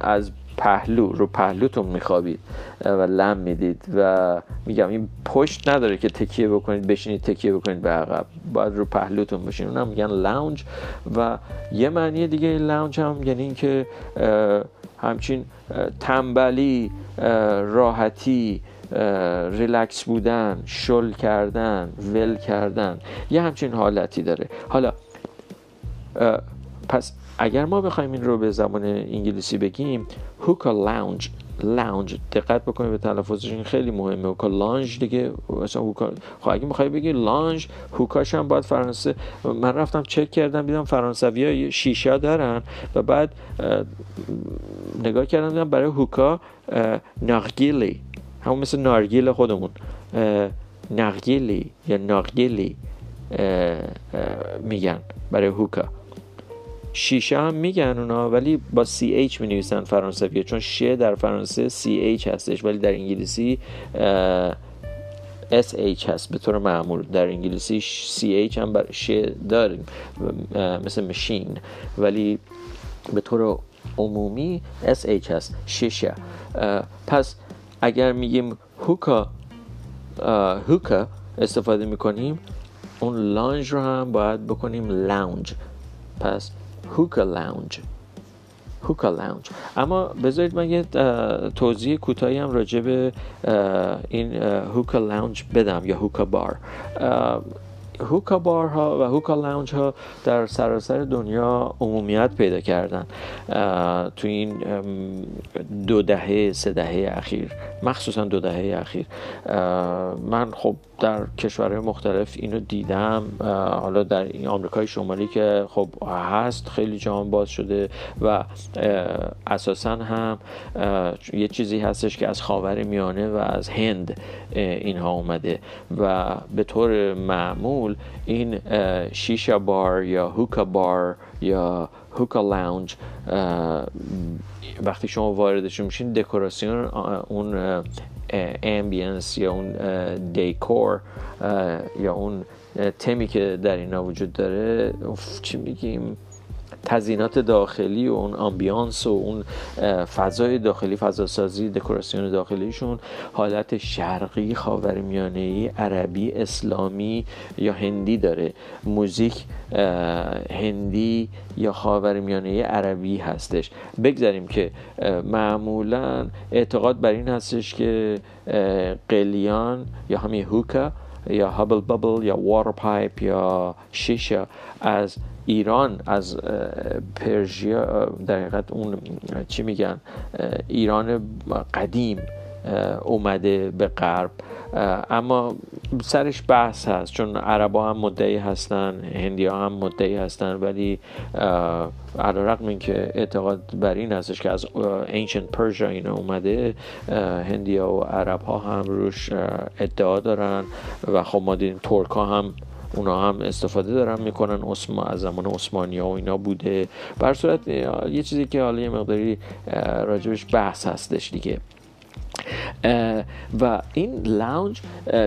از پهلو رو پهلوتون میخوابید و لم می‌دید. و میگم این پشت نداره که تکیه بکنید بشینید تکیه بکنید به عقب. باید رو پهلوتون بشین. اونم میگن لاونج و یه معنی دیگه لاونج هم یعنی اینکه همچین تنبلی راحتی ریلکس بودن شل کردن ول کردن یه همچین حالتی داره. حالا پس اگر ما بخوایم این رو به زبان انگلیسی بگیم هوکا لاونج لاونج دقت بکنید به تلفظش این خیلی مهمه. هوکا لانج دیگه. مثلا هوکا خب اگه می‌خوای بگی لانج هوکاش هم باید فرانسه من رفتم چک کردم دیدم فرانسوی ها شیشه دارن و بعد نگاه کردم دیدم برای هوکا نارگیلی. همون مثل نارگیل خودمون. نارگیلی یا نارگیلی میگن برای هوکا. شیشه هم میگن اونا ولی با CH می نویسن فرانسوی چون شه در فرانسه CH هستش ولی در انگلیسی SH هست به طور معمول. در انگلیسی CH هم بر شه داریم مثل مشین ولی به طور عمومی SH هست شیشه. پس اگر میگیم هوکا هوکا استفاده می‌کنیم اون لانج رو هم باید بکنیم لاونج پس هوکا لاونج هوکا لاونج اما بذارید من یه توضیح کوتاهی هم راجع به این هوکا لاونج بدم یا هوکا بار هوکا بار ها و هوکا لاونج ها در سراسر دنیا عمومیت پیدا کردن. تو این دو دهه سه دهه اخیر مخصوصا دو دهه اخیر من خب در کشورهای مختلف اینو دیدم. حالا در این آمریکای شمالی که خب هست خیلی جهان باز شده و اساسا هم یه چیزی هستش که از خاور میانه و از هند اینها اومده و به طور معمول این شیشا بار یا هوکا بار یا هوکا لاونج وقتی شما واردشون میشین دکوراسیون اون امبینس یا اون دیکور یا اون تمی که در اینا وجود داره چی میگیم؟ تزینات داخلی و اون آمبیانس و اون فضای داخلی فضا سازی دکوراسیون داخلیشون حالت شرقی خاورمیانه عربی اسلامی یا هندی داره. موزیک هندی یا خاورمیانه عربی هستش. بگذاریم که معمولا اعتقاد بر این هستش که قلیان یا همین هوکا یا هابل بابل یا واتر پایپ یا شیشه از ایران از پرژیا در حقیقت اون چی میگن ایران قدیم اومده به غرب. اما سرش بحث هست چون عربا هم مدعی هستن هندی ها هم مدعی هستن ولی علا رقم این که اعتقاد بر این هستش که از ancient Persia این اومده هندی ها و عرب ها هم روش ادعا دارن و خب ما دیدیم ترک ها هم اونا هم استفاده دارن می‌کنن اسما از زمان عثمانی ها و اینا بوده. بر صورت یه چیزی که حالا یه مقداری راجبش بحث هستش دیگه. و این لاونج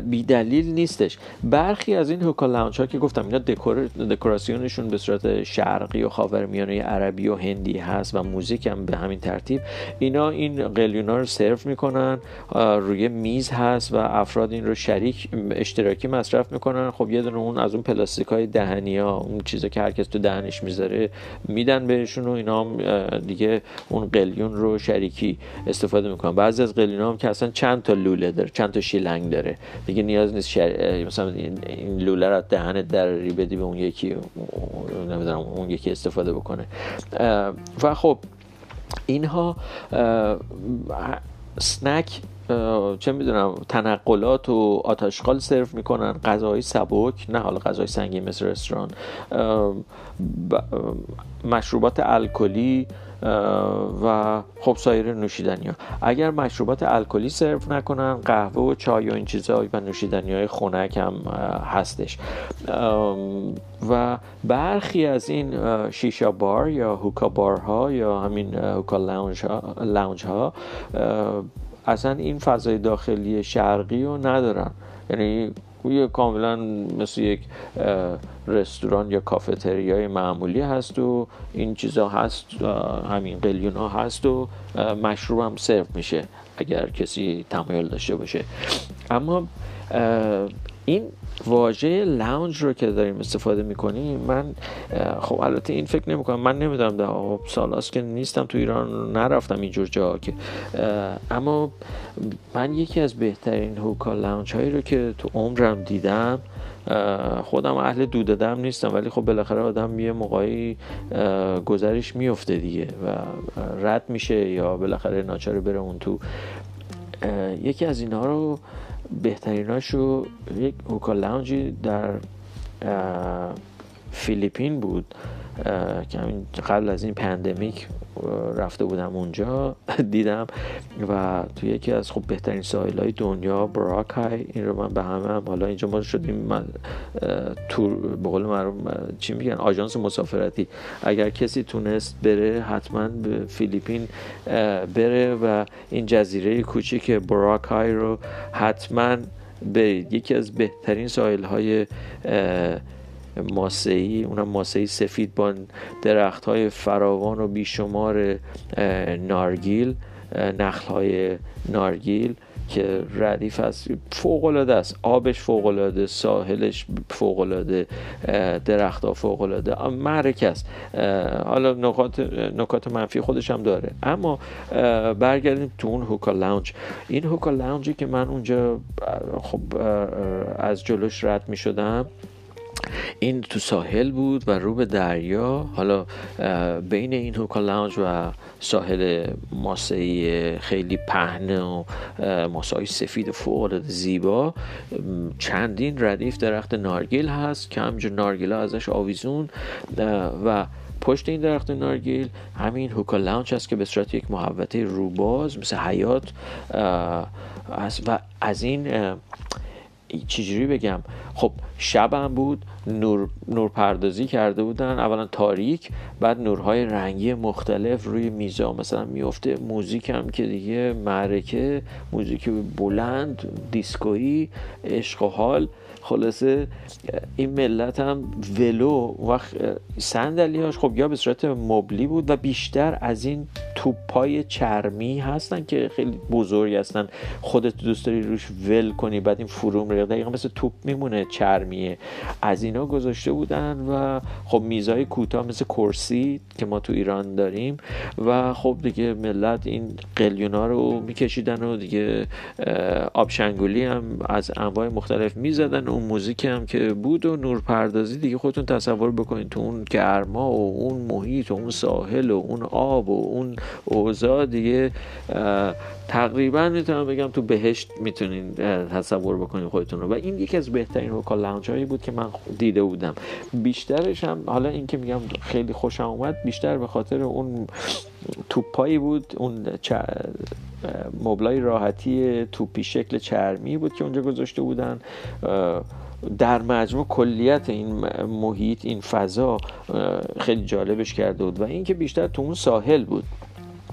بی دلیل نیستش. برخی از این هوکا لاونج ها که گفتم اینا دکور دکوراسیونشون به صورت شرقی و خاورمیانه عربی و هندی هست و موزیک هم به همین ترتیب. اینا این قلیونا رو سرو می‌کنن روی میز هست و افراد این رو شریک اشتراکی مصرف می‌کنن. خب یه دونه اون از اون پلاستیک های اون چیزا که هرکس تو دهنش می‌ذاره میدن بهشون و اینا هم دیگه اون قلیون رو شریکی استفاده می‌کنن. بعضی از قلیون هم که اصلا چند تا لوله داره چند تا شیلنگ داره. دیگه نیاز نیست شر... مثلا این لوله رو در بدی به اون یکی نمی‌دونم اون یکی استفاده بکنه. و خب اینها سنک چه می‌دونم تنقلات و آتاشقال سرو می‌کنن غذاهای سبک نه حالا غذای سنگین مثل رستوران. مشروبات الکلی و خب سایر نوشیدنی ها اگر مشروبات الکلی سرو نکنن قهوه و چای و این چیزها و نوشیدنی های خنک هم هستش. و برخی از این شیشا بار یا هوکا بار ها یا همین هوکا لاونج ها, لاونج ها اصلا این فضای داخلی شرقی رو ندارن. یعنی یه کاملا مثل یک رستوران یا کافتریای معمولی هست و این چیزا هست همین قلیون ها هست و مشروب هم سرو میشه اگر کسی تمایل داشته باشه. اما این واژه لاونج رو که داریم استفاده می‌کنیم من خب البته این فکر نمی‌کنم من نمی‌دونم ده سال که نیستم تو ایران نرفتم اینجور جا که اما من یکی از بهترین هوکا لاونج هایی رو که تو عمرم دیدم خودم اهل دوده دم نیستم ولی خب بالاخره آدم یه موقعی گذرش میفته دیگه و رد میشه یا بالاخره ناچاره بره اون تو. یکی از اینها رو بهتریناشو یک hookah lounge ی در فیلیپین بود. که قبل از این pandemic رفته بودم اونجا <laughs> دیدم و تو یکی از خوب بهترین ساحل های دنیا بوراکای این رو من به همه هم حالا اینجا ما شدیم من تور به قول معروف چی میگن؟ آژانس مسافرتی. اگر کسی تونست بره حتما به فیلیپین بره و این جزیره کوچیک براکای رو حتما برید. یکی از بهترین ساحل های ماسهی اونم ماسهی سفید با درخت های فراوان و بیشمار نارگیل نخل های نارگیل که ردیف است فوق العاده است. آبش فوق العاده ساحلش فوق العاده درختها فوق العاده معرکه است. حالا نکات نکات منفی خودش هم داره. اما برگردیم تو اون هوکا لاونج. این هوکا لاونجی که من اونجا خب از جلوش رد می شدم این تو ساحل بود و رو به دریا. حالا بین این هوکا لاونج و ساحل ماسهی خیلی پهنه و ماسه سفید فوق زیبا چندین ردیف درخت نارگیل هست که همینجور نارگیل ازش آویزون و پشت این درخت نارگیل همین هوکا لاونج هست که به صورت یک محوطه روباز مثل حیات و از این چجوری بگم؟ خب شبم بود نور, نور پردازی کرده بودن اولا تاریک بعد نورهای رنگی مختلف روی میزا مثلا میفته موزیک هم که دیگه معرکه موزیک بلند دیسکویی عشق و حال. خلاصه این ملت هم ولو وقت هاش خب یا به صورت مبلی بود و بیشتر از این توپای چرمی هستن که خیلی بزرگ هستن. خودت دوست داری روش ول کنی بعد این فرو میره دقیقا مثل توپ میمونه چرمیه. از اینا گذاشته بودن و خب میزای کوتاه مثل کرسی که ما تو ایران داریم و خب دیگه ملت این قلیونا رو میکشیدن و دیگه آبشنگولی هم از انواع مختلف می‌زدن اون موزیک هم که بود و نور پردازی دیگه خودتون تصور بکنید تو اون گرما و اون محیط و اون ساحل و اون آب و اون اوضاع دیگه تقریبا می‌تونم بگم تو بهشت می‌تونین تصور بکنید خودتون رو. و این یکی از بهترین وکال لاونج هایی بود که من دیده بودم. بیشترش هم حالا این که میگم خیلی خوشم اومد بیشتر به خاطر اون توپایی بود اون مبلای راحتی توپی شکل چرمی بود که اونجا گذاشته بودن. در مجموع کلیت این محیط این فضا خیلی جالبش کرده بود. و اینکه بیشتر تو اون ساحل بود.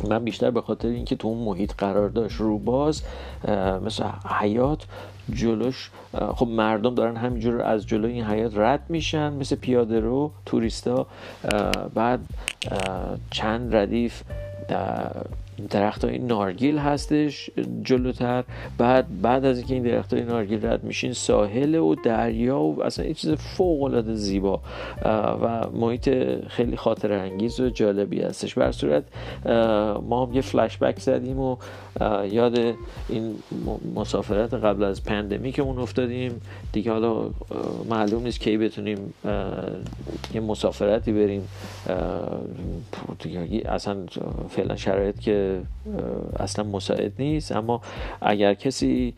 من بیشتر به خاطر اینکه تو اون محیط قرار داشت رو باز مثل حیات جلوش خب مردم دارن همینجور از جلو این حیات رد میشن مثل پیاده رو توریستا. بعد چند ردیف درخت های نارگیل هستش جلوتر. بعد بعد از اینکه این درخت های نارگیل رد میشین ساحل و دریا و اصلا این چیز فوق العاده زیبا و محیط خیلی خاطر انگیز و جالبی هستش. بر صورت ما هم یه فلش بک زدیم و یاد این مسافرت قبل از اون افتادیم. دیگه حالا معلوم نیست کی بتونیم یه مسافرتی بریم. اصلا فعلا شرایط که اصلا مساعد نیست. اما اگر کسی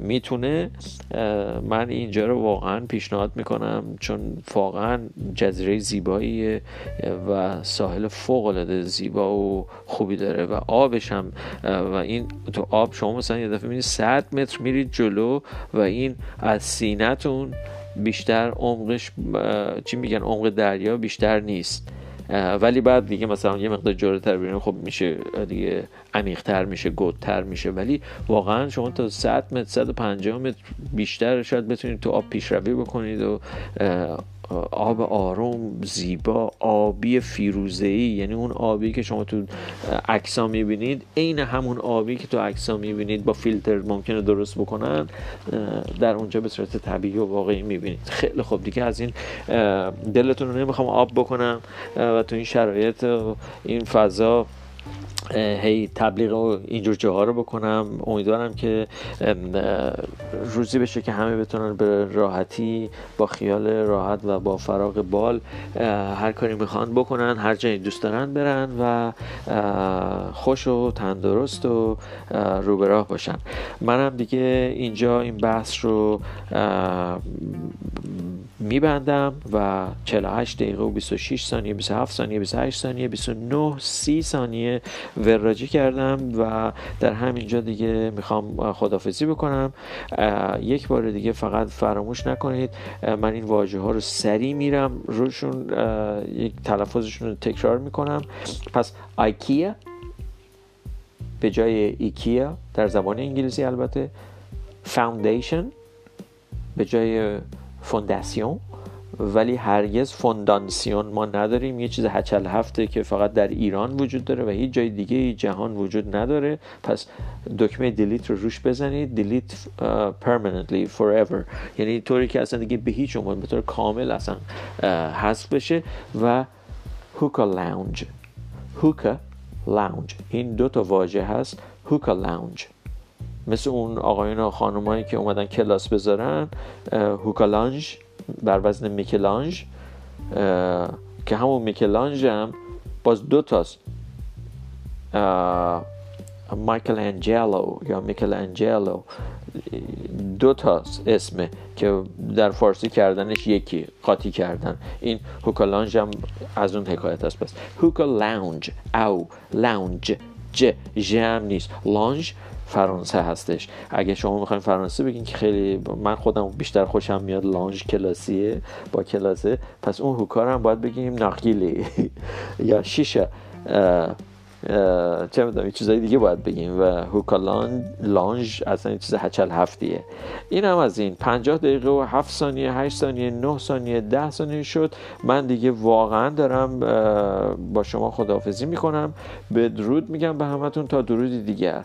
می‌تونه من اینجا رو واقعا پیشنهاد می‌کنم چون واقعا جزیره زیبایی و ساحل فوق العاده زیبا و خوبی داره و آبش هم و این تو آب شما مثلا یه دفعه میرید 100 متر میرید جلو و این از سینهتون بیشتر عمقش چی میگن عمق دریا بیشتر نیست. ولی بعد دیگه مثلا یه مقدار جلوتر بریم خب میشه دیگه عمیقتر میشه گودتر میشه. ولی واقعا شما تا 100 متر 150 متر بیشتر شاید بتونید تو آب پیشروی بکنید و آب آروم زیبا آبی فیروزه ای یعنی اون آبی که شما تو عکسا می‌بینید عین همون آبی که تو عکسا می‌بینید با فیلتر ممکنه درست بکنن در اونجا به صورت طبیعی و واقعی می‌بینید. خیلی خوب. دیگه از این دلتون رو نمی‌خوام آب بکنم و تو این شرایط این فضا هی تبلیغ اینجور جاها رو بکنم. امیدوارم که روزی بشه که همه بتونن به راحتی با خیال راحت و با فراغ بال هر کاری می‌خوان بکنن هر جایی دوست دارن برن و خوش و تندرست و رو به راه باشن. منم دیگه اینجا این بحث رو میبندم و 48 دقیقه و 26 ثانیه 27 ثانیه 28 ثانیه 29 30 ثانیه وراجی کردم و در همینجا دیگه می‌خوام خدافزی بکنم. یک بار دیگه فقط فراموش نکنید من این واژه ها رو سریع میرم روشون یک تلفظشون رو تکرار می‌کنم. پس آیکیا به جای ایکیا در زبان انگلیسی البته foundation به جای فونداسیون ولی هرگز فوندانسیون ما نداریم. یه چیز هچل هفته که فقط در ایران وجود داره و هیچ جای دیگه جهان وجود نداره. پس دکمه delete رو روش بزنید. delete permanently forever. یعنی طوری که اصلا دیگه به هیچ عنوان به طور کامل اصلا حذف بشه. و هوکا لاونج. هوکا لاونج. این دو تا واژه هست. هوکا لاونج. مثل اون آقایون و خانمایی که اومدن کلاس بذارن هوکا لانج بر وزن میکلانج که همون میکلانج هم باز دو تاست. مایکل انجلو یا میکل انجلو دو تاست اسمه که در فارسی کردنش یکی قاطی کردن. این هوکا لانج هم از اون حکایت است بس هوکا لانج او لانج ج جم نیست. لانج فرانسه هستش. اگه شما می‌خواین فرانسه بگین که خیلی من خودم بیشتر خوشم میاد لانج کلاسیه با کلاسه. پس اون هوکار هم باید بگیم نقیلی <laughs> یا شیشه. چه می‌دونم چیزای دیگه باید بگیم. و هوکا لانج اصلا چیز هچل هفتیه. این هم از این. 50 دقیقه و 7 ثانیه 8 ثانیه 9 ثانیه 10 ثانیه شد. من دیگه واقعا دارم با شما خداحافظی می‌کنم. به درود میگم به همتون. تا درودی دیگر.